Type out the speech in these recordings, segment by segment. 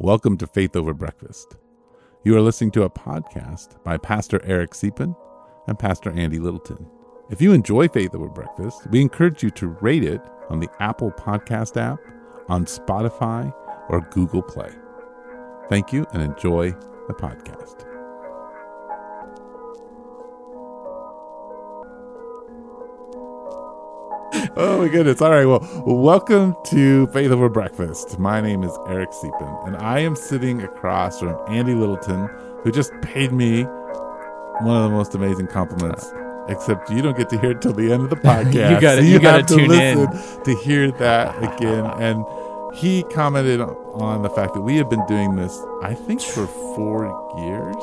Welcome to Faith Over Breakfast. You are listening to a podcast by Pastor Eric Siepen and Pastor Andy Littleton. If you enjoy Faith Over Breakfast, we encourage you to rate it on the Apple Podcast app, on Spotify, or Google Play. Thank you and enjoy the podcast. Oh my goodness. All right. Well, welcome to Faith Over Breakfast. My name is Eric Siepen, and I am sitting across from Andy Littleton, who just paid me one of the most amazing compliments. Except you don't get to hear it till the end of the podcast. You gotta- So you gotta have to tune in. to hear that again. And he commented on the fact that we have been doing this, I think, for four years,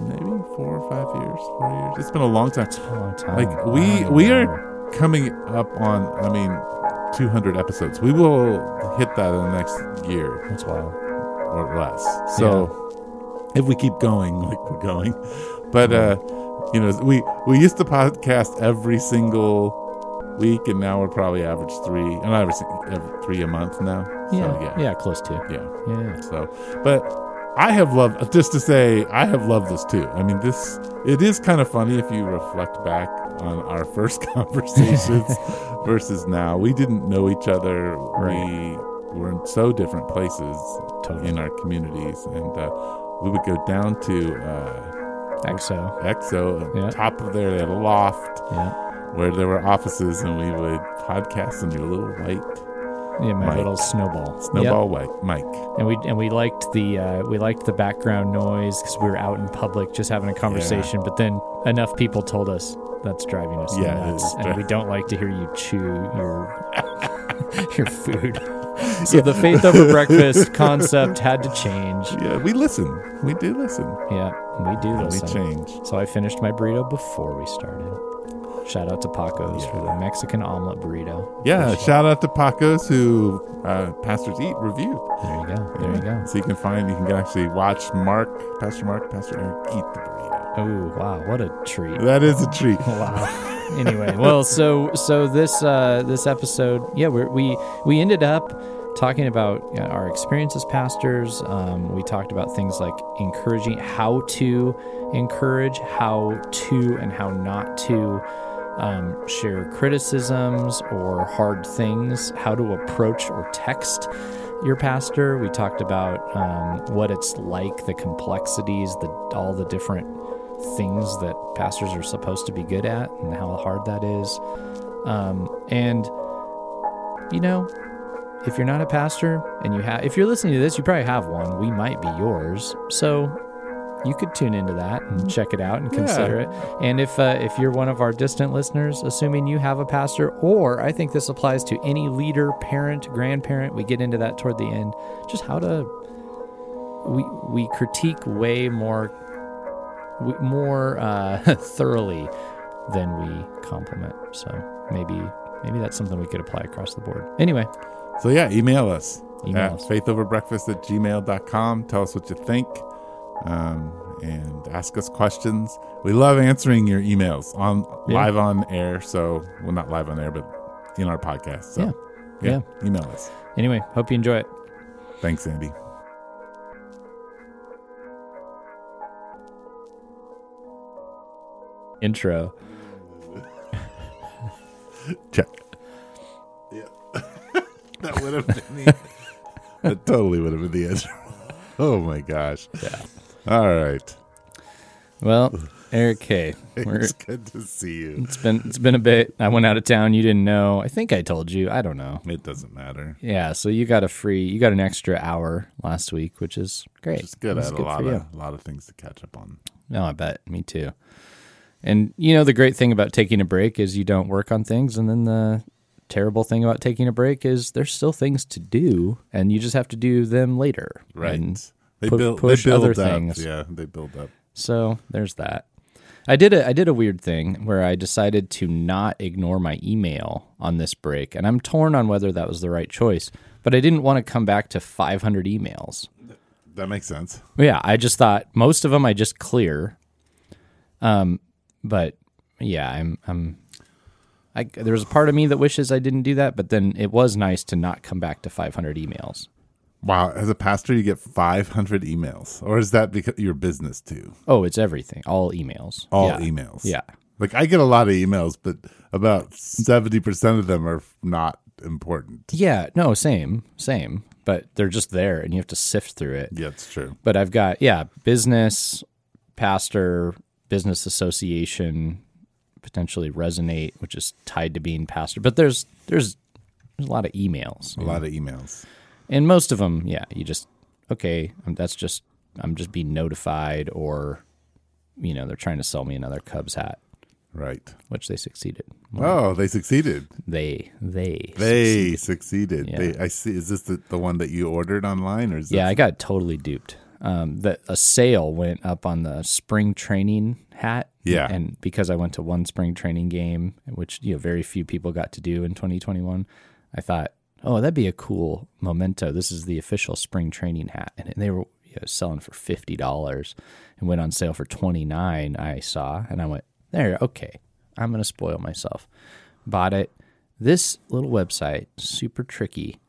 maybe four or five years, four years. It's been a long time. a long time. Like we we are coming up on, I mean, 200 episodes. We will hit that in the next year That's wild. or less. So if we keep going like we're going, but uh, you know, we we used to podcast every single week, and now we're probably average three, and average every three a month now. So, Yeah, yeah, yeah, close to. yeah. Yeah, yeah. So, but I have loved just to say I have loved this too. I mean, this it is kind of funny if you reflect back on our first conversations versus now. We didn't know each other. We were in so different places Totally. in our communities, and uh, we would go down to uh, EXO. EXO, Yeah. top of there, they had a loft where there were offices, and we would podcast in your little white Yeah, my mic. little snowball. snowball. Yep. And we and we liked the uh, we liked the background noise because we were out in public just having a conversation. But then enough people told us that's driving us Yeah, nuts, and we don't like to hear you chew your your food. So the faith over breakfast concept had to change. Yeah, we listen. We do listen. Yeah, we do And this. we change. So I finished my burrito before we started. Shout out to Paco's for the Mexican omelet burrito. Yeah, shout out to Pacos who uh, Pastors Eat reviewed. There you go. There you go. So you can find, you can actually watch Mark, Pastor Mark, Pastor Eric eat the burrito. Oh wow, what a treat! That is a treat. Wow. anyway, well, so so this uh, this episode, yeah, we're, we we ended up talking about you know, our experience as pastors. Um, we talked about things like encouraging, how to encourage, how to and how not to um, share criticisms or hard things, how to approach or text your pastor. We talked about um, what it's like, the complexities, the all the different things that pastors are supposed to be good at, and how hard that is. Um, and you know, if you're not a pastor and you have, if you're listening to this, you probably have one. We might be yours, so you could tune into that and check it out and consider it. And if uh, if you're one of our distant listeners, assuming you have a pastor, or I think this applies to any leader, parent, grandparent, we get into that toward the end. Just how to we we critique way more more uh, thoroughly than we compliment. So maybe maybe that's something we could apply across the board. Anyway, So yeah, email us Email at us. faithoverbreakfast at gmail.com. Tell us what you think um, and ask us questions. We love answering your emails on Yeah. live on air. So, well, not live on air, but in our podcast. So, yeah, email us. anyway, hope you enjoy it. Thanks, Andy. Intro. Check. Yeah. that would have been the That totally would have been the answer. Oh my gosh. Yeah. All right. Well, Eric K. It's good to see you. it's been it's been a bit. I went out of town. You didn't know. I think I told you. I don't know. It doesn't matter. Yeah. So you got a free. You got an extra hour last week, which is great. It's good. I had a lot of you. a lot of things to catch up on. No, I bet. Me too. And you know the great thing about taking a break is you don't work on things, and then the terrible thing about taking a break is there's still things to do, and you just have to do them later. Right. And they pu- build push they build other up. things. Yeah, they build up. so there's that. I did a I did a weird thing where I decided to not ignore my email on this break, and I'm torn on whether that was the right choice. But I didn't want to come back to 500 emails. That makes sense. Yeah, I just thought most of them I just clear. Um, but yeah, I'm I'm. I, there was a part of me that wishes I didn't do that, but then it was nice to not come back to 500 emails. Wow, as a pastor, you get 500 emails, or is that because your business too? Oh, it's everything. All emails. All yeah. emails. Yeah. Like I get a lot of emails, but about 70% of them are not important. Yeah. No, same, same. But they're just there, and you have to sift through it. Yeah, it's true. But I've got yeah, business, pastor, business association, potentially resonate, which is tied to being pastor. But there's there's there's a lot of emails, A lot of emails. And most of them, yeah, you just okay. um, That's just I'm just being notified, or you know, they're trying to sell me another Cubs hat, Right. which they succeeded. Oh, they succeeded. They they They succeeded. Yeah. They, I see. Is this the, the one that you ordered online, or is Yeah, this- I got totally duped. Um, that a sale went up on the spring training hat. Yeah. and because I went to one spring training game, which you know very few people got to do in 2021, I thought, oh, that'd be a cool memento. This is the official spring training hat, and they were you know, selling for fifty dollars, and went on sale for twenty nine. I saw, and I went there. Okay, I'm gonna spoil myself. Bought it. This little website, super tricky,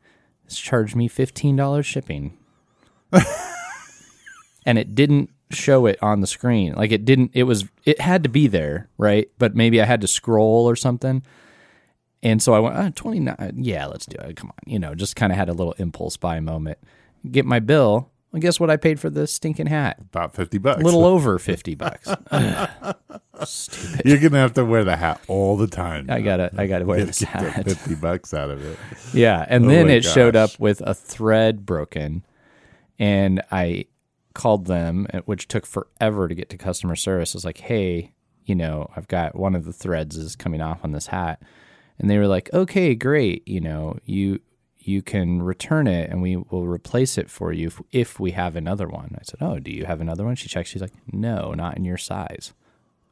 has charged me fifteen dollars shipping and it didn't show it on the screen. Like it didn't it was it had to be there, right? But maybe I had to scroll or something. And so I went, ah, 29. Yeah, let's do it. Come on. You know, just kind of had a little impulse buy moment. Get my bill. Well, guess what I paid for the stinking hat? about 50 bucks. A little over 50 bucks. Stupid. You're gonna have to wear the hat all the time. I gotta, I gotta wear Get- this hat. 50 bucks out of it. Yeah, and Oh then it showed up with a thread broken, and I called them, uh, which took forever to get to customer service. I was like, "Hey, you know, I've got one of the threads is coming off on this hat," and they were like, "Okay, great. You know, you you can return it, and we will replace it for you if, if we have another one." I said, "Oh, do you have another one?" She checked. She's like, "No, not in your size."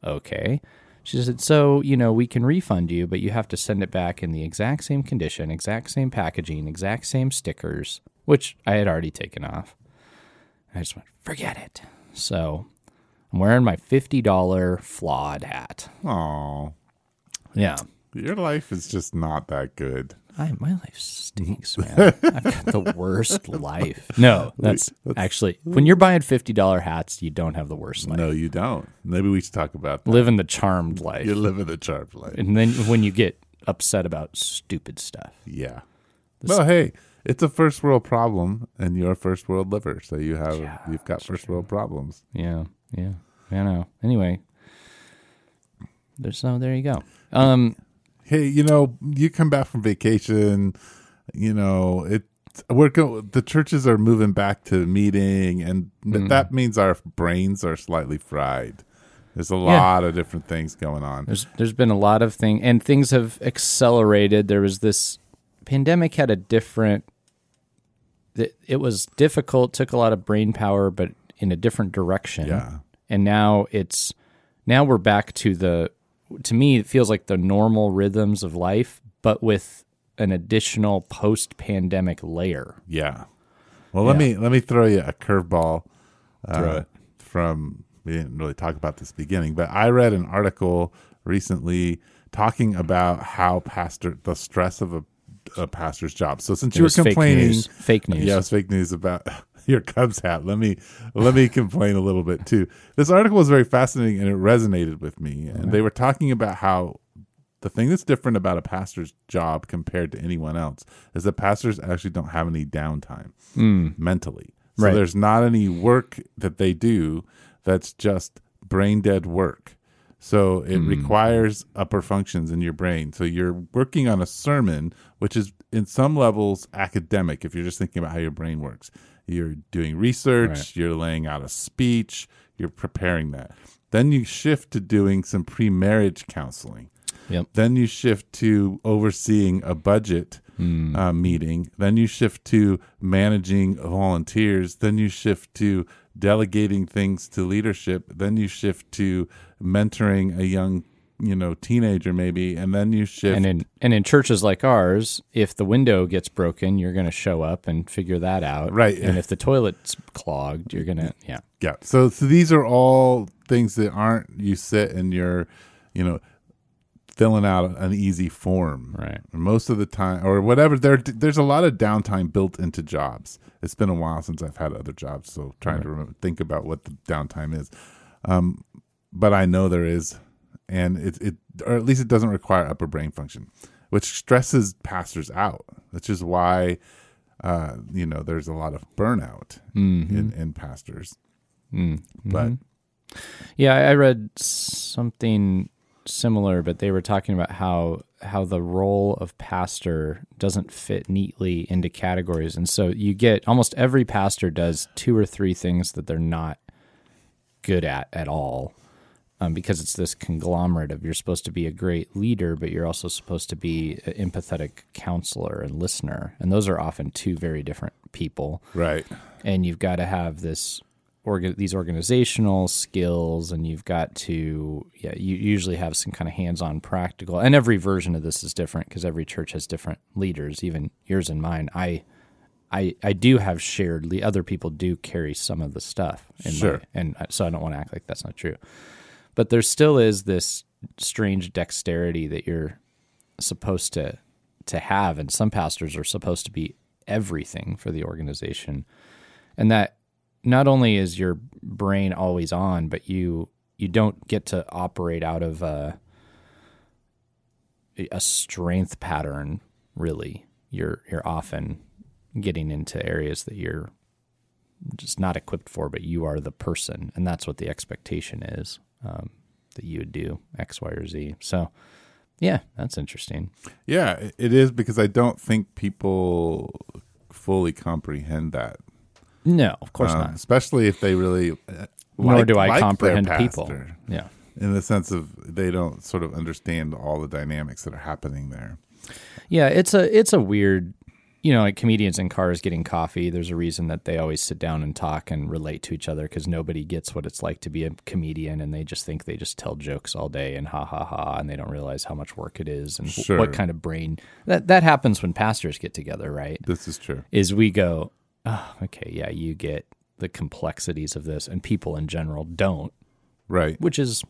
Okay. She said, so, you know, we can refund you, but you have to send it back in the exact same condition, exact same packaging, exact same stickers, which I had already taken off. I just went, forget it. So I'm wearing my $50 flawed hat. Oh, Yeah. Your life is just not that good. I, my life stinks, man. I've got the worst life. No, that's actually, when you're buying $50 hats, you don't have the worst life. No, you don't. Maybe we should talk about that. Living the charmed life. You live in a charmed life. And then when you get upset about stupid stuff. Yeah. Well, hey, it's a first world problem, and you're a first world liver, so you have you've got first world problems. Yeah, yeah, I know. Anyway, there's so there you go. Um, Hey, you know, you come back from vacation, you know, it we're go, the churches are moving back to meeting, and th- mm. that means our brains are slightly fried. There's a lot of different things going on. there's there's been a lot of things, and things have accelerated. There was this pandemic had a different. It, it was difficult, took a lot of brain power, but in a different direction. Yeah. and now it's now we're back to the. To me, it feels like the normal rhythms of life, but with an additional post-pandemic layer. Yeah. Well, let Yeah. me let me throw you a curveball. Uh. From we didn't really talk about this beginning, but I read an article recently talking about how pastor the stress of a, a pastor's job. So since It you were was fake complaining, news. Fake news. yeah, it was fake news about your Cubs hat. Let me let me complain a little bit too. This article was very fascinating and it resonated with me. And they were talking about how the thing that's different about a pastor's job compared to anyone else is that pastors actually don't have any downtime hmm. mentally. So Right. there's not any work that they do that's just brain dead work. So it hmm. requires upper functions in your brain. So you're working on a sermon, which is in some levels academic if you're just thinking about how your brain works. You're doing research, Right. you're laying out a speech, you're preparing that. Then you shift to doing some pre marriage counseling. Yep. Then you shift to overseeing a budget uh, meeting. Then you shift to managing volunteers. Then you shift to delegating things to leadership. Then you shift to mentoring a young, you know, teenager maybe. And then you shift. And in and in churches like ours, if the window gets broken, you're going to show up and figure that out. Right. And if the toilet's clogged, you're going to yeah. Yeah. So, so these are all things that aren't you sit and you're, you know, filling out an easy form. Right. Most of the time, or whatever. There, there's a lot of downtime built into jobs. It's been a while since I've had other jobs, so trying to remember, think about what the downtime is. Um, but I know there is, and it, it, or at least it doesn't require upper brain function, which stresses pastors out. Which is why, uh, you know, there's a lot of burnout Mm-hmm. in, in pastors. Mm. But Yeah, I I read something similar, but they were talking about how how the role of pastor doesn't fit neatly into categories, and so you get almost every pastor does two or three things that they're not good at at all. Um, because it's this conglomerate of you're supposed to be a great leader, but you're also supposed to be an empathetic counselor and listener, and those are often two very different people. Right, and you've got to have this orga- these organizational skills and you've got to yeah you usually have some kind of hands-on practical. And every version of this is different because every church has different leaders even yours and mine. I i i do have shared le- other people do carry some of the stuff in my- Sure. and so i don't want to act like that's not true but there still is this strange dexterity that you're supposed to to have and some pastors are supposed to be everything for the organization. And that not only is your brain always on but you you don't get to operate out of a a strength pattern really. You're you're often getting into areas that you're just not equipped for but you are the person and that's what the expectation is um, that you would do x y or z so yeah that's interesting yeah, it- is because I don't think people fully comprehend that. no of course Um, not especially if they really. Uh, nor like- do i like comprehend people yeah in the sense of they don't sort of understand all the dynamics that are happening there. Yeah, it's a it's a weird, you know, like comedians in cars getting coffee. There's a reason that they always sit down and talk and relate to each other because nobody gets what it's like to be a comedian, and they just think they just tell jokes all day and ha ha ha, and they don't realize how much work it is and Sure. what kind of brain that that happens when pastors get together, right? This is true. Is we go, oh, okay, yeah, you get the complexities of this, and people in general don't, Right. which is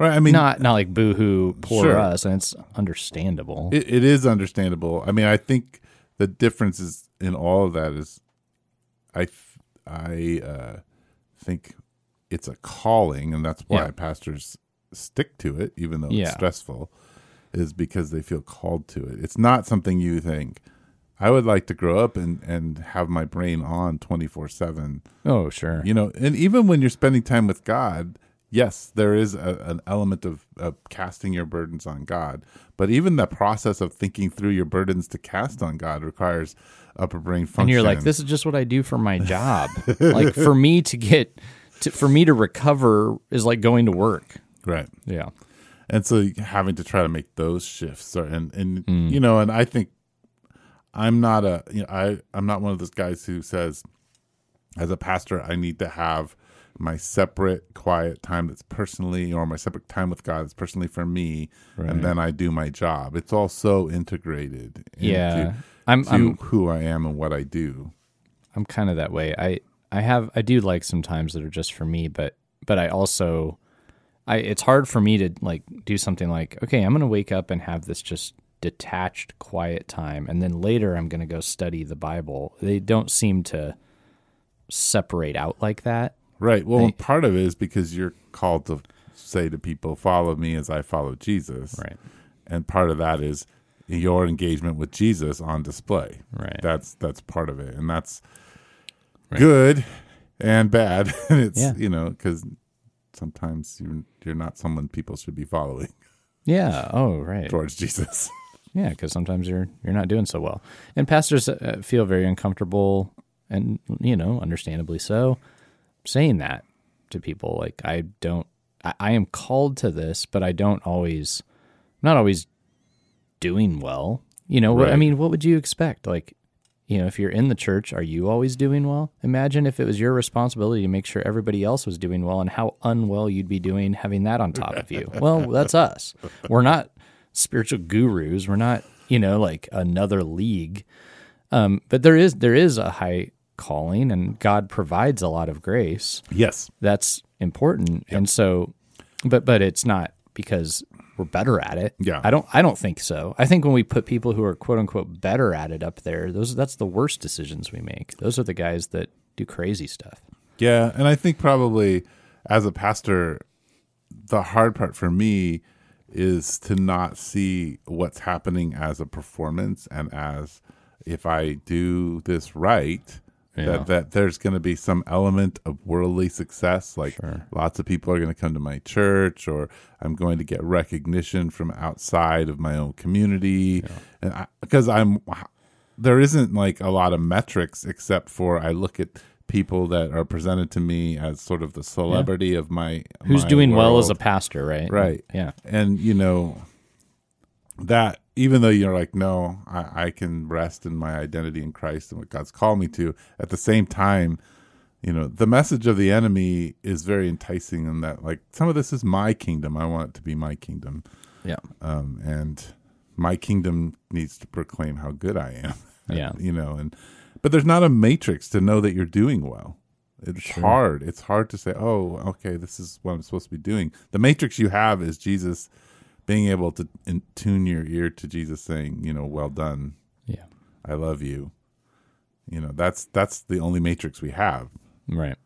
Right. I mean, not not like boohoo, poor Sure. us, and it's understandable. it, it is understandable. I mean, I think the difference is in all of that is, I I uh, think it's a calling, and that's why Yeah. pastors stick to it, even though Yeah. it's stressful, is because they feel called to it. It's not something you think. I would like to grow up and, and have my brain on twenty four seven. oh, sure. You know, and even when you're spending time with God, yes, there is a, an element of, of casting your burdens on God. But even the process of thinking through your burdens to cast on God requires upper brain function. and you're like this is just what i do for my job like for me to get to, for me to recover is like going to work right? yeah And so having to try to make those shifts, or, and and Mm. you know, and I think I'm not a you know I I'm not one of those guys who says, as a pastor, I need to have my separate quiet time that's personally or my separate time with God that's personally for me and then I do my job. It's all so integrated into yeah. I'm to i'm who I am and what I do. i'm kind of that way. I i have i do like some times that are just for me but but i also i it's hard for me to like do something like okay i'm gonna wake up and have this just detached quiet time and then later i'm gonna go study the bible. They don't seem to separate out like that Right. Well, Right. part of it is because you're called to say to people, "Follow me as I follow Jesus." right and part of that is your engagement with Jesus on display. Right. That's that's part of it, and that's Right. good and bad. and it's Yeah. you know because sometimes you're you're not someone people should be following yeah oh right towards Jesus. Yeah, because sometimes you're you're not doing so well, and pastors uh, feel very uncomfortable, and you know, understandably so, saying that to people. Like I don't, I, I am called to this, but I don't always, I'm not always doing well. You know, what I mean, what would you expect? Like, you know, if you're in the church, are you always doing well? Imagine if it was your responsibility to make sure everybody else was doing well, and how unwell you'd be doing having that on top of you. well, that's us. We're not spiritual gurus. We're not, you know, like another league. Um, but there is there is a high calling, and God provides a lot of grace. yes. That's important, and so, but but it's not because we're better at it. Yeah. I don't I don't think so. I think when we put people who are quote unquote better at it up there, those that's the worst decisions we make. Those are the guys that do crazy stuff. Yeah, and I think probably as a pastor, the hard part for me is to not see what's happening as a performance and as if I do this right, Yeah. that that there's going to be some element of worldly success. Like lots of people are going to come to my church, or I'm going to get recognition from outside of my own community, and because I'm there isn't like a lot of metrics except for I look at people that are presented to me as sort of the celebrity of my Who's my doing well as a pastor, right? Right. Yeah. and you know that even though you're like no I, I can rest in my identity in christ and what god's called me to at the same time you know the message of the enemy is very enticing in that like some of this is my kingdom. I want it to be my kingdom. Yeah. um, and my kingdom needs to proclaim how good i am Yeah. you know and but there's not a matrix to know that you're doing well. It's hard. It's hard to say oh okay this is what i'm supposed to be doing. The matrix you have is jesus being able to in, tune your ear to jesus saying you know well done Yeah. i love you you know that's that's the only matrix we have Right.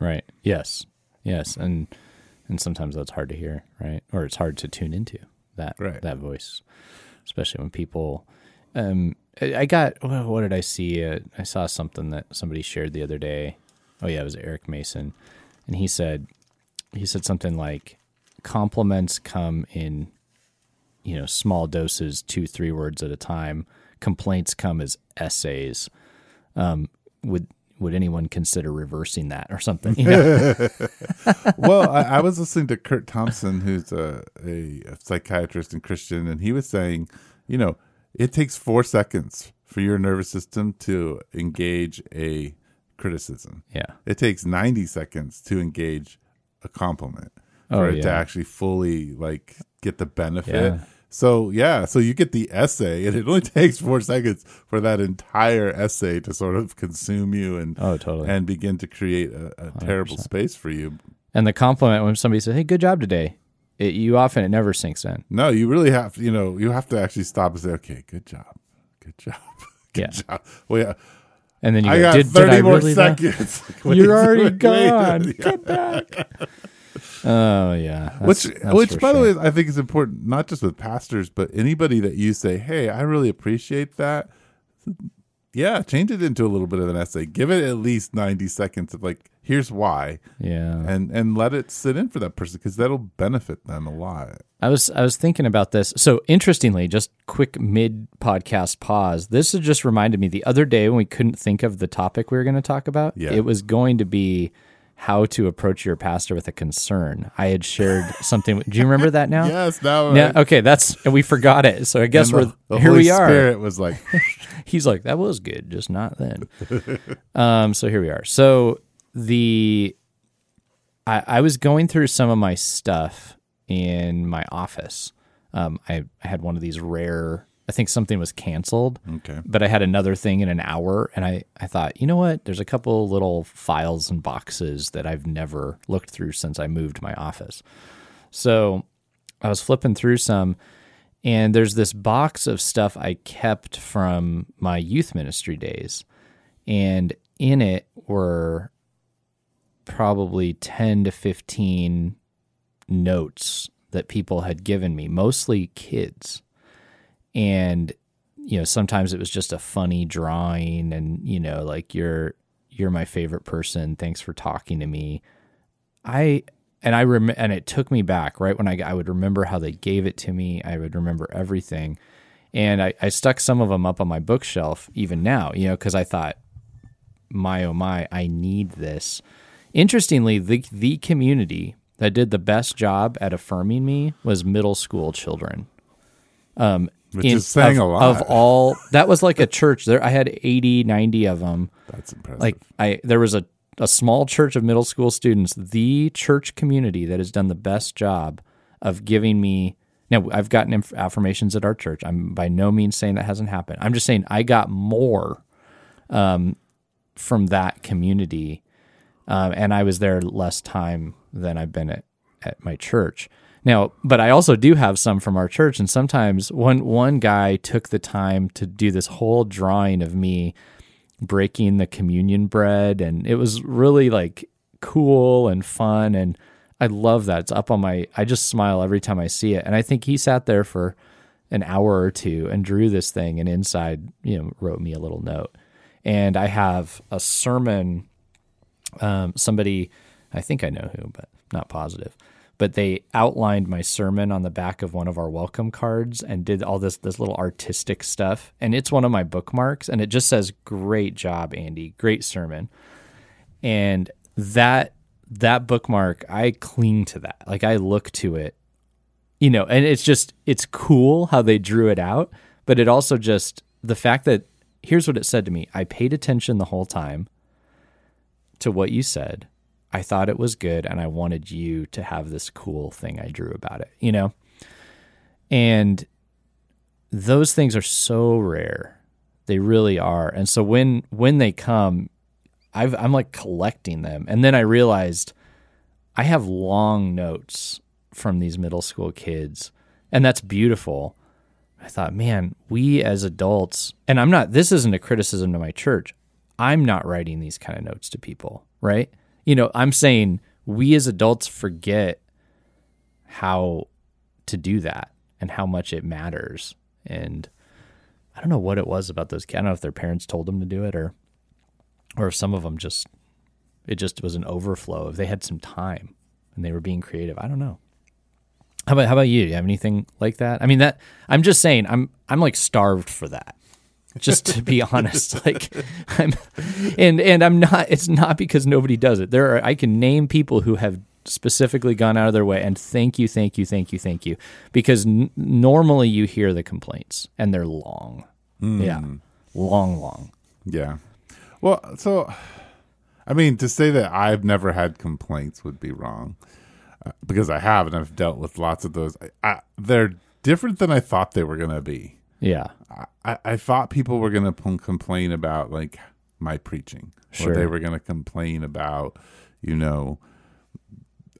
Right. Yes. Yes. And and sometimes that's hard to hear, right? Or it's hard to tune into that Right. that voice, especially when people. Um, I got what did I see? Uh, I saw something that somebody shared the other day. Oh yeah, it was Eric Mason, and he said he said something like compliments come in you know small doses, two three words at a time. Complaints come as essays. Um, would would anyone consider reversing that or something? You know? well, I, I was listening to Kurt Thompson, who's a, a, a psychiatrist and Christian, and he was saying, you know, it takes four seconds for your nervous system to engage a criticism. yeah. It takes 90 seconds to engage a compliment Oh, for it to actually fully like get the benefit. Yeah. So yeah, so you get the essay, and it only takes four seconds for that entire essay to sort of consume you and Oh, totally. and begin to create a, a terrible space for you. And the compliment when somebody says, "Hey, good job today," it, you often it never sinks in. No, you really have you know you have to actually stop and say, okay, good job, good job, good Yeah. job. Well, yeah, And then you I go, got did, thirty did more really seconds. You're already gone. yeah. Get back. Oh yeah. which That's- that's which by sure. the way i think is important not just with pastors but anybody that you say hey i really appreciate that yeah change it into a little bit of an essay give it at least 90 seconds of like here's why yeah. and and let it sit in for that person because that'll benefit them a lot I was I was thinking about this. So interestingly, just quick mid podcast pause. This has just reminded me the other day when we couldn't think of the topic we were going to talk about. Yeah. It was going to be how to approach your pastor with a concern. I had shared something. Do you remember that now? yes now Yeah. Okay. That's and we forgot it. So I guess and we're the, the here. Holy we are. Spirit was like He's like, that was good, just not then. um, so here we are. So the I, I was going through some of my stuff in my office. Um, I, I had one of these rare. I think something was canceled, okay but I had another thing in an hour, and I I thought, you know what? There's a couple little files and boxes that I've never looked through since I moved my office. So I was flipping through some, and there's this box of stuff I kept from my youth ministry days. And in it were probably 10 to 15 notes that people had given me, mostly kids. And you know, sometimes it was just a funny drawing and you know, like you're you're my favorite person, thanks for talking to me. I and I rem- and it took me back right when I I would remember how they gave it to me. I would remember everything, and I, I stuck some of them up on my bookshelf even now. You know, because I thought, my oh my, I need this. Interestingly, the the community that did the best job at affirming me was middle school children. Um, Which is saying of, a lot. of all that was like a church there. I had 80, 90 of them that's impressive like I there was a a small church of middle school students, the church community that has done the best job of giving me. Now I've gotten inf- affirmations at our church. I'm by no means saying that hasn't happened. I'm just saying I got more um, from that community, um, and I was there less time than I've been at at my church. Now, but I also do have some from our church, and sometimes one one guy took the time to do this whole drawing of me breaking the communion bread, and it was really like cool and fun, and I love that. It's up on my. I just smile every time I see it, and I think he sat there for an hour or two and drew this thing, and inside, you know, wrote me a little note. And I have a sermon. Um, somebody, I think I know who, but not positive but they outlined my sermon on the back of one of our welcome cards and did all this this little artistic stuff. And it's one of my bookmarks and it just says great job Andy. Great sermon. And that that bookmark I cling to that. Like I look to it you know and it's just it's cool how they drew it out but it also just the fact that here's what it said to me. I paid attention the whole time to what you said I thought it was good and I wanted you to have this cool thing I drew about it, you know? And those things are so rare. They really are. And so when when they come, I've, I'm like collecting them. And then I realized I have long notes from these middle school kids, and that's beautiful. I thought, man, we as adults, and I'm not, this isn't a criticism to my church. I'm not writing these kind of notes to people, right? You know, I'm saying we as adults forget how to do that and how much it matters. And I don't know what it was about those kids. I don't know if their parents told them to do it or or if some of them just it just was an overflow. If they had some time and they were being creative. I don't know. How about how about you? Do you have anything like that? I mean that I'm just saying I'm I'm like starved for that just to be honest like i'm and and i'm not it's not because nobody does it. There are i can name people who have specifically gone out of their way and thank you thank you thank you thank you because n- normally you hear the complaints and they're long. Mm. yeah. Long long. Yeah. Well so i mean to say that i've never had complaints would be wrong uh, because i have and i've dealt with lots of those. I, I, they're different than i thought they were going to be yeah. I, I thought people were going to p- complain about like my preaching. Sure. Or they were going to complain about, you know,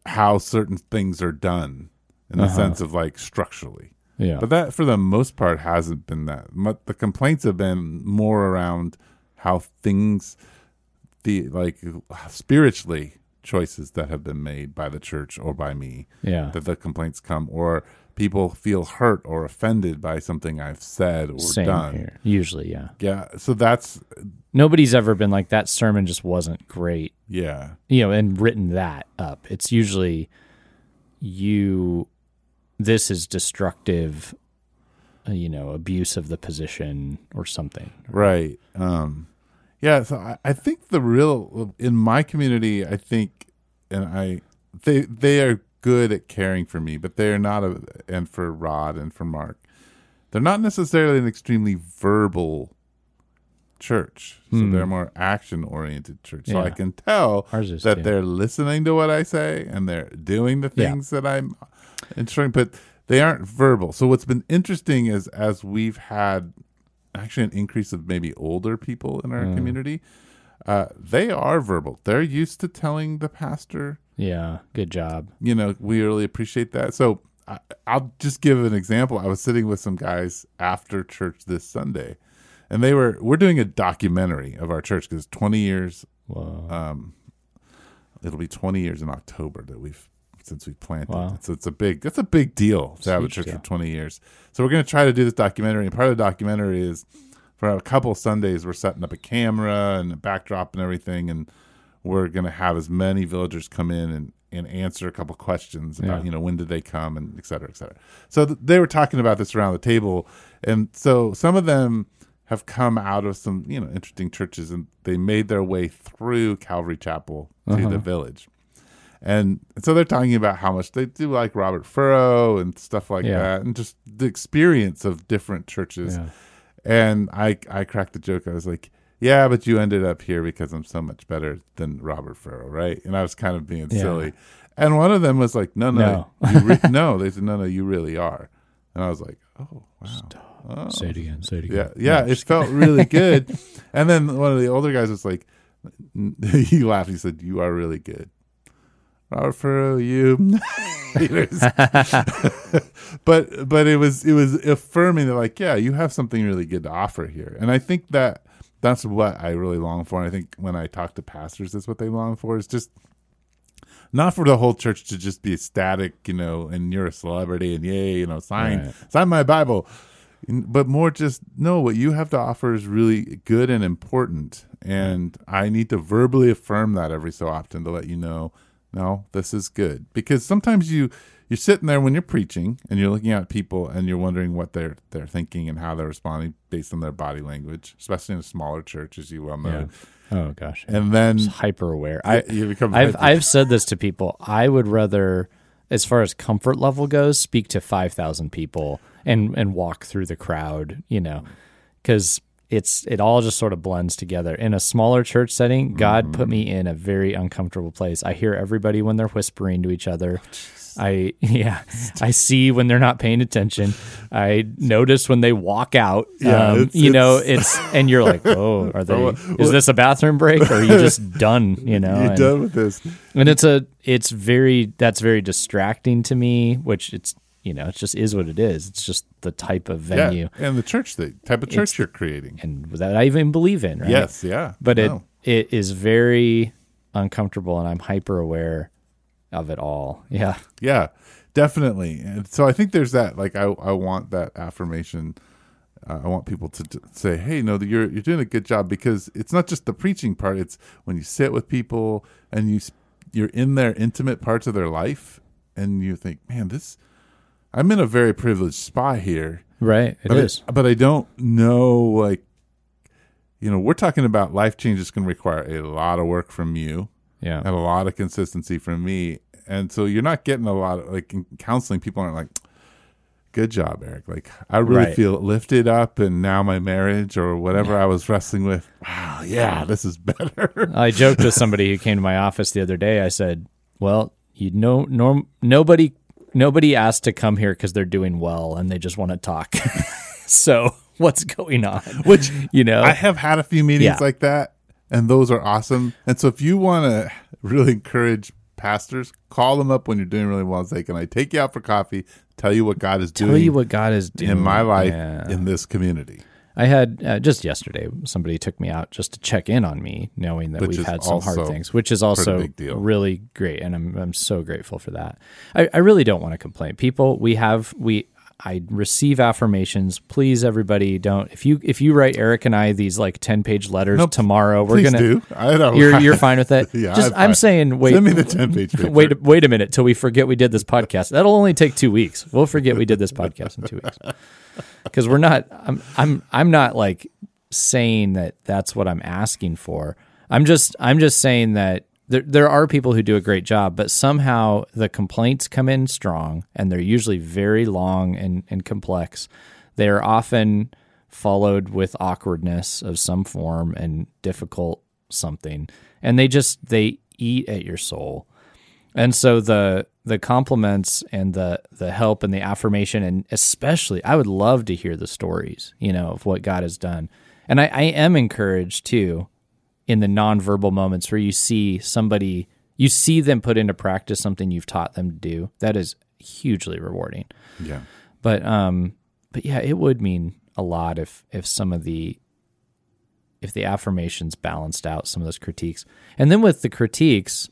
how certain things are done in uh-huh. the sense of like structurally. Yeah. But that for the most part hasn't been that. The complaints have been more around how things the like spiritually choices that have been made by the church or by me. Yeah. That the complaints come or people feel hurt or offended by something I've said or Same done. Here. Usually, yeah. Yeah. So that's nobody's ever been like that sermon just wasn't great. Yeah. You know, and written that up. It's usually you this is destructive uh, you know, abuse of the position or something. Right. Um yeah, so I, I think the real in my community, I think and I they they are good at caring for me, but they're not a and for Rod and for Mark. They're not necessarily an extremely verbal church. So hmm. they're more action oriented church. So I can tell that too. they're listening to what I say and they're doing the things yeah. that I'm ensuring, but they aren't verbal. So what's been interesting is as we've had actually an increase of maybe older people in our mm. community, uh, they are verbal. They're used to telling the pastor yeah, good job. You know, we really appreciate that. So I, I'll just give an example. I was sitting with some guys after church this Sunday, and they were we're doing a documentary of our church because 20 years. Wow. Um, it'll be 20 years in October that we've since we planted. Wow. So it's a big that's a big deal to have a church for 20 years. So we're going to try to do this documentary, and part of the documentary is for a couple Sundays we're setting up a camera and a backdrop and everything, and we're going to have as many villagers come in and, and answer a couple questions about, yeah. you know, when did they come and et cetera, et cetera. So th- they were talking about this around the table. And so some of them have come out of some, you know, interesting churches and they made their way through Calvary Chapel to uh-huh. the village. And so they're talking about how much they do like Robert Furrow and stuff like yeah. that and just the experience of different churches. Yeah. And I I cracked the joke. I was like, yeah, but you ended up here because I'm so much better than Robert Furrow, right? And I was kind of being yeah. silly. And one of them was like, no, no, no. re- no. They said, no, no, you really are. And I was like, oh, wow. Oh. Say it oh. again. Say it again. Yeah, yeah. No, it felt really good. and then one of the older guys was like, he laughed. He said, "You are really good." Robert Furrow, you. but but it was it was affirming that like yeah you have something really good to offer here and i think that that's what i really long for. And i think when i talk to pastors that's what they long for is just not for the whole church to just be static you know and you're a celebrity and yay you know sign Right. sign my bible. But more just no what you have to offer is really good and important. And i need to verbally affirm that every so often to let you know no this is good. Because sometimes you you're sitting there when you're preaching and you're looking at people and you're wondering what they're they're thinking and how they're responding based on their body language especially in a smaller church as you well know Yeah. Oh gosh. and then hyper aware. I you become I've hyper- I've said this to people. I would rather, as far as comfort level goes, speak to five thousand people and and walk through the crowd. You know, because it's it all just sort of blends together. In a smaller church setting, God put mm-hmm. me in a very uncomfortable place. I hear everybody when they're whispering to each other. Oh, I yeah, I see when they're not paying attention. I notice when they walk out. Yeah, um, it's- you know, it's- it's and you're like, oh, are they? Is this a bathroom break, or are you just done? You know, you're and, done with this and it's a it's very that's very distracting to me. Which it's you know it just is what it is. It's just the type of venue yeah and the church the type of church you're creating and that I even believe in. Right? yes yeah but it it is very uncomfortable, and I'm hyper aware of it all. Yeah, Yeah, definitely. And so I think there's that. Like I, I want that affirmation. Uh, I want people to say, "Hey, no, you're you're doing a good job." Because it's not just the preaching part; it's when you sit with people and you you're in their intimate parts of their life, and you think, "Man, this." I'm in a very privileged spot here. right. It but is. I, but I don't know, like, you know, we're talking about life change is going to require a lot of work from you yeah. and a lot of consistency from me. And so you're not getting a lot of like in counseling. People aren't like, "Good job, Eric." Like I really Right. feel lifted up, and now my marriage or whatever I was wrestling with. Wow, yeah, this is better. I joked with somebody who came to my office the other day. I said, "Well, you know, norm nobody nobody asked to come here because they're doing well and they just want to talk. so what's going on? Which You know, I have had a few meetings Yeah. like that, and those are awesome. And so if you want to really encourage pastors, call them up when you're doing really well and say, "Can I take you out for coffee? Tell you what God is tell doing you what God is doing in my life Yeah. in this community." I had uh, just yesterday somebody took me out just to check in on me, knowing that Which we've had some hard things, which is also really great, and I'm I'm so grateful for that. I, I really don't want to complain. People, we have we. I receive affirmations. Please, everybody, don't. If you if you write Eric and I these like ten page letters Nope. tomorrow, we're Please gonna. do. I don't. You're you're fine with that. Yeah, Just I'm I'm saying wait. Send me the ten page. Wait, wait a minute till we forget we did this podcast. That'll only take two weeks. We'll forget we did this podcast in two weeks because we're not. I'm I'm I'm not like saying that that's what I'm asking for. I'm just I'm just saying that there there are people who do a great job, but somehow the complaints come in strong, and they're usually very long and and complex. They are often followed with awkwardness of some form and difficult something, and they just they eat at your soul. And so the the compliments and the the help and the affirmation and especially I would love to hear the stories, you know, of what God has done. And I, I am encouraged too in the nonverbal moments where you see somebody you see them put into practice something you've taught them to do. That is hugely rewarding. Yeah. But um but yeah, it would mean a lot if if some of the if the affirmations balanced out some of those critiques. And then with the critiques,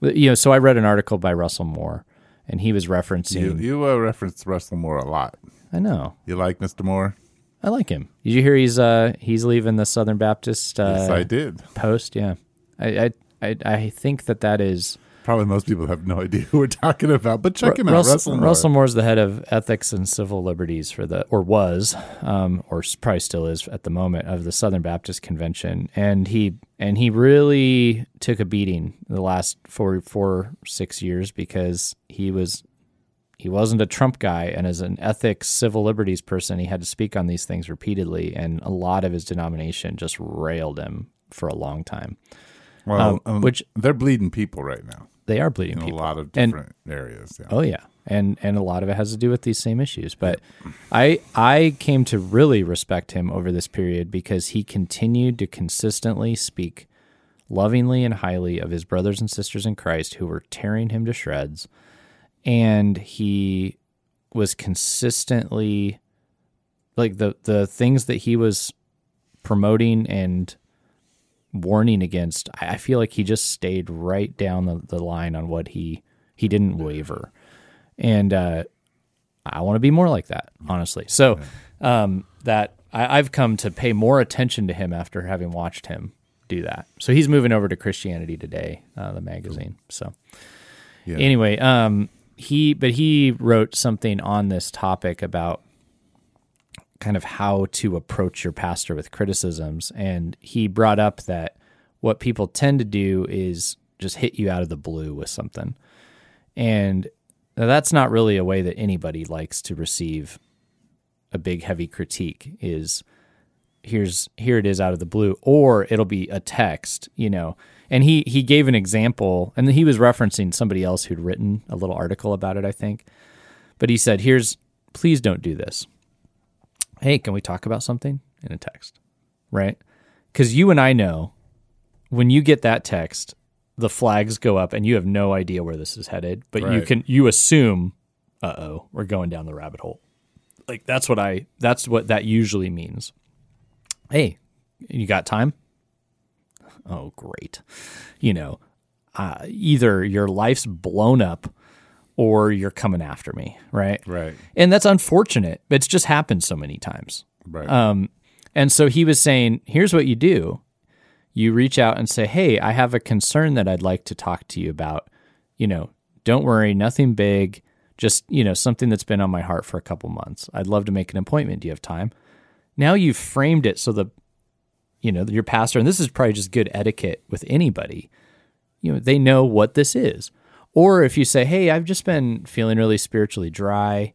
you know, so I read an article by Russell Moore and he was You referencing you uh, reference Russell Moore a lot. I know. You like Mr. Moore? I like him. Did you hear he's uh he's leaving the Southern Baptist uh yes, I did. post? Yeah. I, I I I think that that is Probably most people have no idea who we're talking about, but check him out. Russell, Russell, Moore. Russell Moore's the head of ethics and civil liberties for the, or was, um, or probably still is at the moment of the Southern Baptist Convention, and he and he really took a beating the last four, four, six years because he was he wasn't a Trump guy, and as an ethics, civil liberties person, he had to speak on these things repeatedly, and a lot of his denomination just railed him for a long time. well, um, um, which- they're bleeding people right now They are bleeding people in people. a lot of And- different areas. Yeah. Oh yeah, and and a lot of it has to do with these same issues. But I I came to really respect him over this period because he continued to consistently speak lovingly and highly of his brothers and sisters in Christ who were tearing him to shreds. And he was consistently like the the things that he was promoting and warning against, I feel like he just stayed right down the, the line on what he he didn't waver. And uh, I want to be more like that, honestly. So um, that I, I've come to pay more attention to him after having watched him do that. So he's moving over to Christianity Today, uh, the magazine. So Yeah. anyway, um, he but he wrote something on this topic about kind of how to approach your pastor with criticisms, and he brought up that what people tend to do is just hit you out of the blue with something, and that's not really a way that anybody likes to receive a big heavy critique. Is here's here it is out of the blue or it'll be a text you know and he he gave an example and he was referencing somebody else who'd written a little article about it i think. But he said here's please don't do this. Hey can we talk about something? In a text right? Because you and i know when you get that text the flags go up and you have no idea where this is headed but you can you assume uh-oh we're going down the rabbit hole. Like that's what i that's what that usually means. Hey, you got time? Oh, great. You know, uh, either your life's blown up or you're coming after me, right? Right. And that's unfortunate. It's just happened so many times. Right. Um, and so he was saying, here's what you do. You reach out and say, hey, I have a concern that I'd like to talk to you about. You know, don't worry, nothing big, just, you know, something that's been on my heart for a couple months. I'd love to make an appointment. Do you have time? Now you've framed it so the, you know, your pastor, and this is probably just good etiquette with anybody, you know, they know what this is. Or if you say, hey, I've just been feeling really spiritually dry.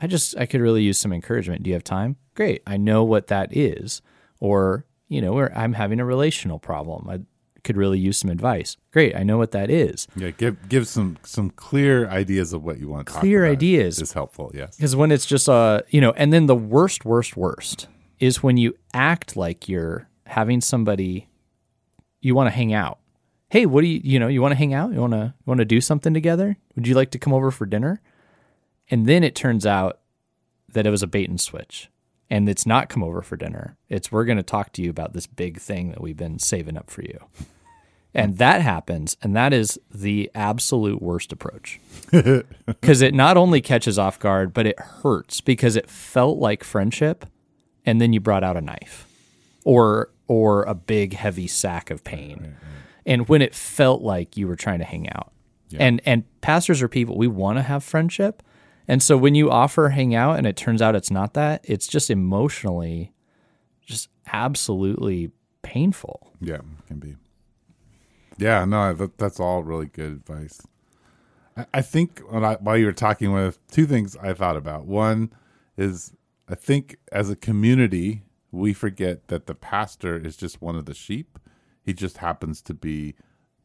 I just I could really use some encouragement. Do you have time? Great. I know what that is. Or, you know, where I'm having a relational problem. I could really use some advice. Great. I know what that is. yeah. Give give some some clear ideas of what you want. To talk Clear ideas. is helpful. Yes. Because when it's just uh, you know, and then the worst, worst, worst is when you act like you're having somebody you want to hang out. Hey, what do you you know, you want to hang out? You want to you want to do something together? Would you like to come over for dinner? And then it turns out that it was a bait and switch. And it's not come over for dinner. It's we're going to talk to you about this big thing that we've been saving up for you. And that happens, and that is the absolute worst approach. Because it not only catches off guard, but it hurts because it felt like friendship, and then you brought out a knife or or a big heavy sack of pain. And when it felt like you were trying to hang out. And and pastors are people we want to have friendship. And so when you offer hang out and it turns out it's not that, it's just emotionally just absolutely painful. Yeah, it can be. Yeah, no, that, that's all really good advice. I, I think when I, while you were talking with two things I thought about. One is I think as a community we forget that the pastor is just one of the sheep. He just happens to be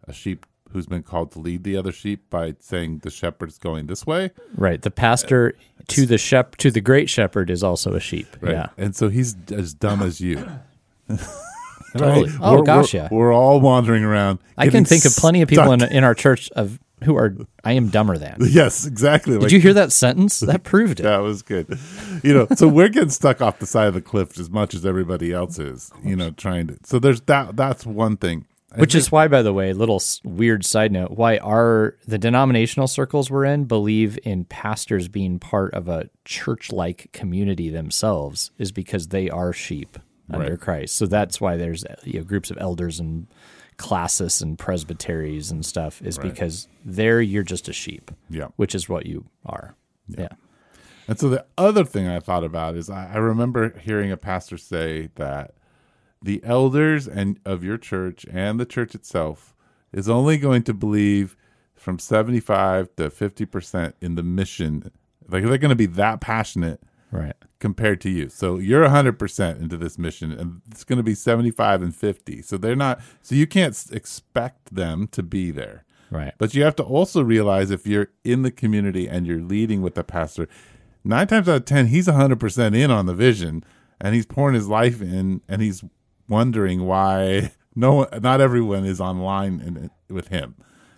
a sheep who's been called to lead the other sheep by saying the shepherd's going this way. Right. The pastor to the shep to the great shepherd is also a sheep. Right. Yeah. And so he's as dumb as you. Totally. Oh We're- gosh, we're- yeah. We're all wandering around. I can think of plenty of people in, in our church of who are I am dumber than. Yes, exactly. Did you hear that sentence? That proved it. That was good. You know, so we're getting stuck off the side of the cliff as much as everybody else is. You know, trying to. So there's that. That's one thing. I Which think- is why, by the way, little weird side note, why are the denominational circles we're in believe in pastors being part of a church-like community themselves is because they are sheep under Right. Christ. So that's why there's you know, groups of elders and classis and presbyteries and stuff is because there you're just a sheep, Yeah. which is what you are. Yeah. And so the other thing I thought about is I, I remember hearing a pastor say that the elders and of your church and the church itself is only going to believe from 75 to 50% in the mission. Like they're going to be that passionate Right. Compared to you. So you're 100% into this mission and it's going to be 75 and 50. So they're not so you can't expect them to be there. Right. But you have to also realize if you're in the community and you're leading with the pastor, 9 times out of 10 he's 100% in on the vision and he's pouring his life in and he's wondering why no one, not everyone is online in, with him,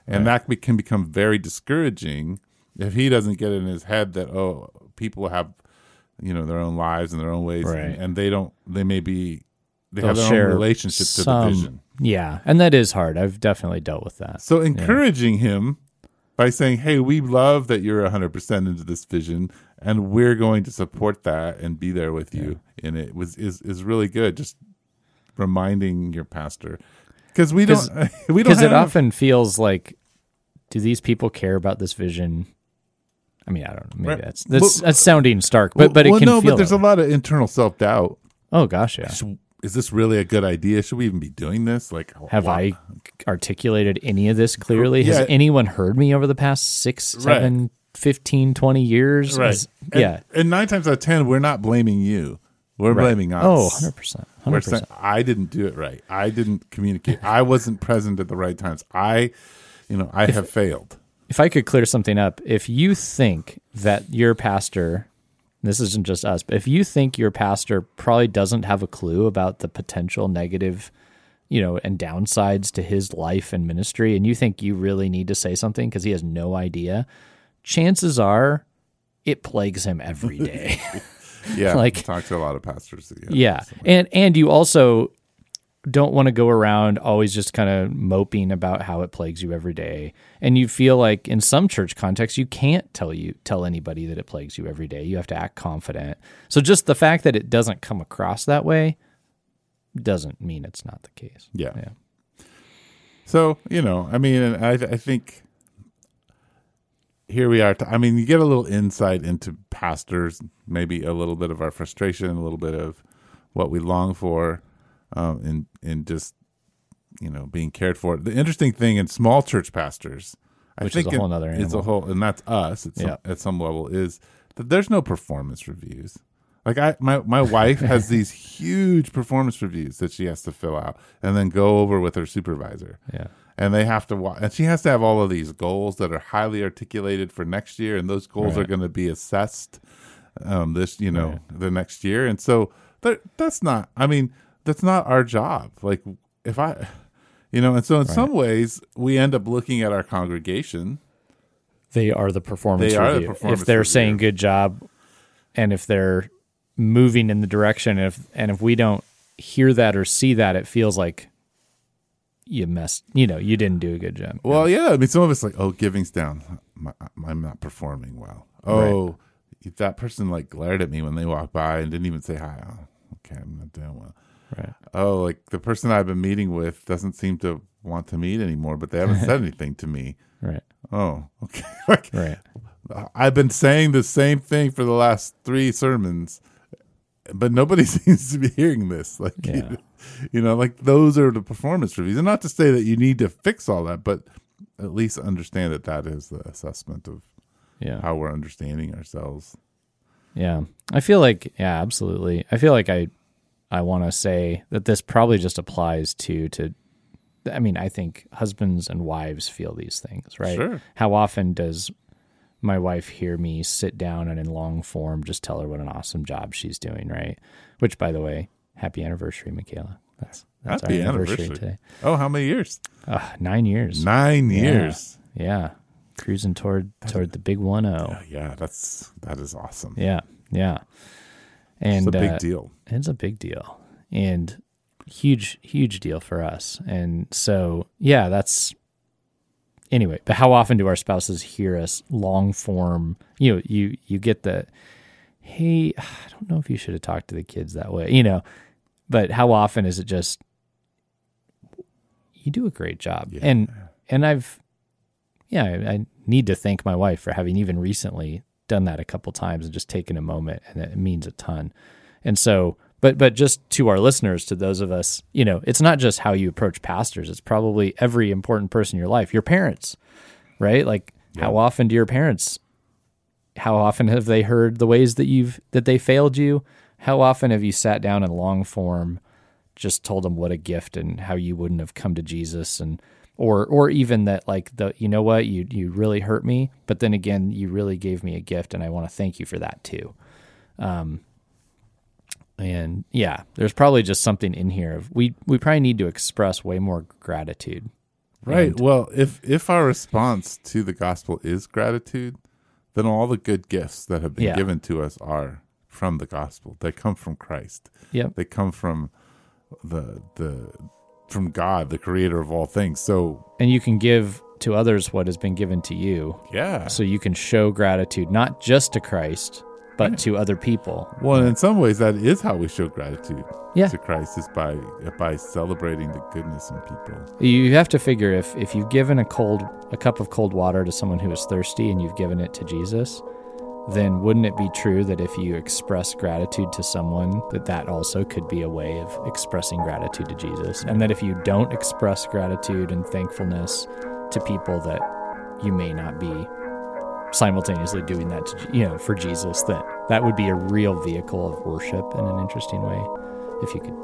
and that can become very discouraging if he doesn't get it in his head that oh, people have you know their own lives and their own ways, Right. and, and they don't. They may be they They'll have their share own relationship to the vision. Yeah, and that is hard. I've definitely dealt with that. So encouraging him by saying, "Hey, we love that you're 100% into this vision and we're going to support that and be there with you in it." was is is really good just reminding your pastor cuz we don't we don't because it often feels like do these people care about this vision i mean i don't know maybe Right. that's that's, that's sounding stark but but it can feel well, can no, but there's a lot of internal self-doubt. oh gosh yeah Is this really a good idea? Should we even be doing this? Like have wow. i articulated any of this clearly has anyone heard me over the past six seven 15 20 years Right. Is- And- yeah And 9 times out of 10 we're not blaming you. We're Right. blaming us. oh 100% We're 100% saying, I didn't do it right. I didn't communicate. I wasn't present at the right times. I, you know, I have failed. If I could clear something up, if you think that your pastor, this isn't just us, but if you think your pastor probably doesn't have a clue about the potential negative, you know, and downsides to his life and ministry, and you think you really need to say something because he has no idea, chances are it plagues him every day. Yeah, Like- talk to a lot of pastors. Yeah, yeah. And and you also don't want to go around always just kind of moping about how it plagues you every day. And you feel like in some church contexts you can't tell you tell anybody that it plagues you every day. You have to act confident. So just the fact that it doesn't come across that way doesn't mean it's not the case. Yeah. Yeah. So you know, I mean, I, I think here we are. I mean, you get a little insight into pastors, maybe a little bit of our frustration, a little bit of what we long for, um, in in just you know being cared for. The interesting thing in small church pastors, I Which is think a it- whole nother It's a whole, and that's us at some, Yeah. at some level is that there's no performance reviews. Like I, my my wife has these huge performance reviews that she has to fill out and then go over with her supervisor Yeah. and they have to wa- and she has to have all of these goals that are highly articulated for next year and those goals are going to be assessed um this you know the next year and so that that's not i mean that's not our job. Like if i you know and so in some ways we end up looking at our congregation. They are the performance They are the review. performance if they're review. saying good job and if they're moving in the direction and if and if we don't hear that or see that it feels like you messed you know you didn't do a good job. Well yeah i mean some of us like oh giving's down. I'm not performing well. Oh that person like glared at me when they walked by and didn't even say hi. Oh, okay i'm not doing well right oh, like the person I've been meeting with doesn't seem to want to meet anymore, but they haven't said anything to me. right Oh, okay. like right I've been saying the same thing for the last three sermons, but nobody seems to be hearing this. Like, Yeah. you know, like those are the performance reviews, and not to say that you need to fix all that, but at least understand that that is the assessment of yeah how we're understanding ourselves. Yeah. I feel like yeah, absolutely. I feel like I I want to say that this probably just applies to to I mean, I think husbands and wives feel these things, right? Sure. How often does my wife hear me sit down and in long form just tell her what an awesome job she's doing, right? Which by the way, happy anniversary, Michaela. That's that's Happy our anniversary, anniversary. today. Oh, how many years? Uh, 9 years. Nine Yeah. years. Yeah. Cruising toward toward the big 1-0. Yeah, that's that is awesome. Yeah. Yeah. And it's a big uh, deal. it's a big deal and huge huge deal for us and so yeah that's anyway but how often do our spouses hear us long form you know you you get the hey i don't know if you should have talked to the kids that way you know but how often is it just you do a great job Yeah. and and i've yeah I, I need to thank my wife for having even recently done that a couple times and just taken a moment and it means a ton. And so but but just to our listeners to those of us you know it's not just how you approach pastors. It's probably every important person in your life your parents right? Like how often do your parents how often have they heard the ways that you've that they failed you? How often have you sat down in long form just told them what a gift and how you wouldn't have come to Jesus and or or even that like the you know what you you really hurt me but then again you really gave me a gift and I want to thank you for that too. Um And yeah, there's probably just something in here of we we probably need to express way more gratitude. Right. And- well, if if our response to the gospel is gratitude, then all the good gifts that have been Yeah. given to us are from the gospel. They come from Christ. Yep. They come from the the from God, the creator of all things. So, And you can give to others what has been given to you. yeah. So you can show gratitude not just to Christ, but to other people. Well, in some ways that is how we show gratitude Yeah. to Christ is by by celebrating the goodness in people. You have to figure if if you've given a cold a cup of cold water to someone who is thirsty and you've given it to Jesus, then wouldn't it be true that if you express gratitude to someone that that also could be a way of expressing gratitude to Jesus and that if you don't express gratitude and thankfulness to people that you may not be simultaneously doing that to you know for Jesus that that would be a real vehicle of worship in an interesting way if you could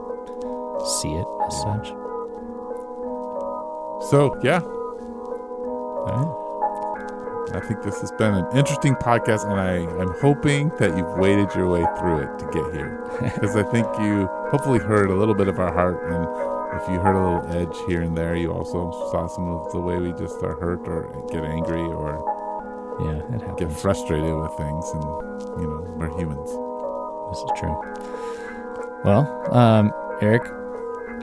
see it as such. So, yeah, All right. I think this has been an interesting podcast, and I, I'm hoping that you've waded your way through it to get here. Because I think you hopefully heard a little bit of our heart, and if you heard a little edge here and there, you also saw some of the way we just are hurt or get angry or Yeah, it get frustrated with things, and you know we're humans. This is true. Well, um, Eric,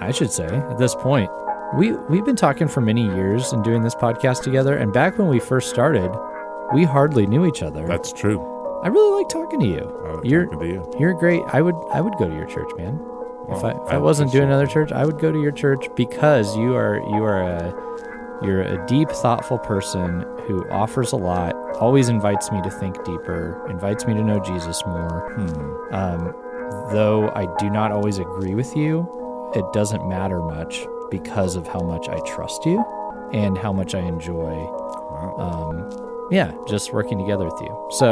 I should say at this point, we we've been talking for many years and doing this podcast together. And back when we first started, we hardly knew each other. That's true. I really like talking to you. I like You're- talking to you. You're great. I would I would go to your church, man. if I if I wasn't doing another church, I would go to your church because you are you are a you're a deep, thoughtful person who offers a lot. Always invites me to think deeper. Invites me to know Jesus more. Hmm. Um, though I do not always agree with you, it doesn't matter much because of how much I trust you and how much I enjoy, um, yeah, just working together with you. So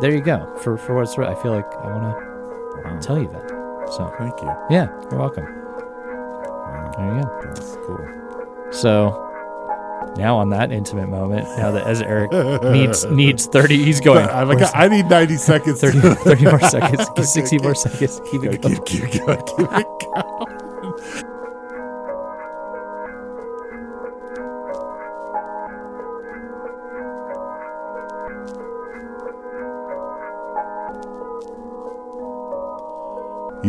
there you go. For for what's worth, I feel like I want to Wow. tell you that. So Thank you. yeah, you're welcome. Wow. There you go. That's cool. So now on that intimate moment, now that as Eric needs needs thirty, he's going. I'm like, I need 90 seconds. 30, 30 more seconds, Okay, 60 more seconds. Keep it going. keep, keep going. Keep it going.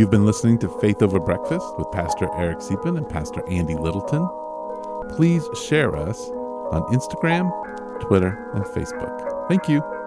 You've been listening to Faith Over Breakfast with Pastor Eric Siepen and Pastor Andy Littleton. Please share us on Instagram, Twitter, and Facebook. Thank you.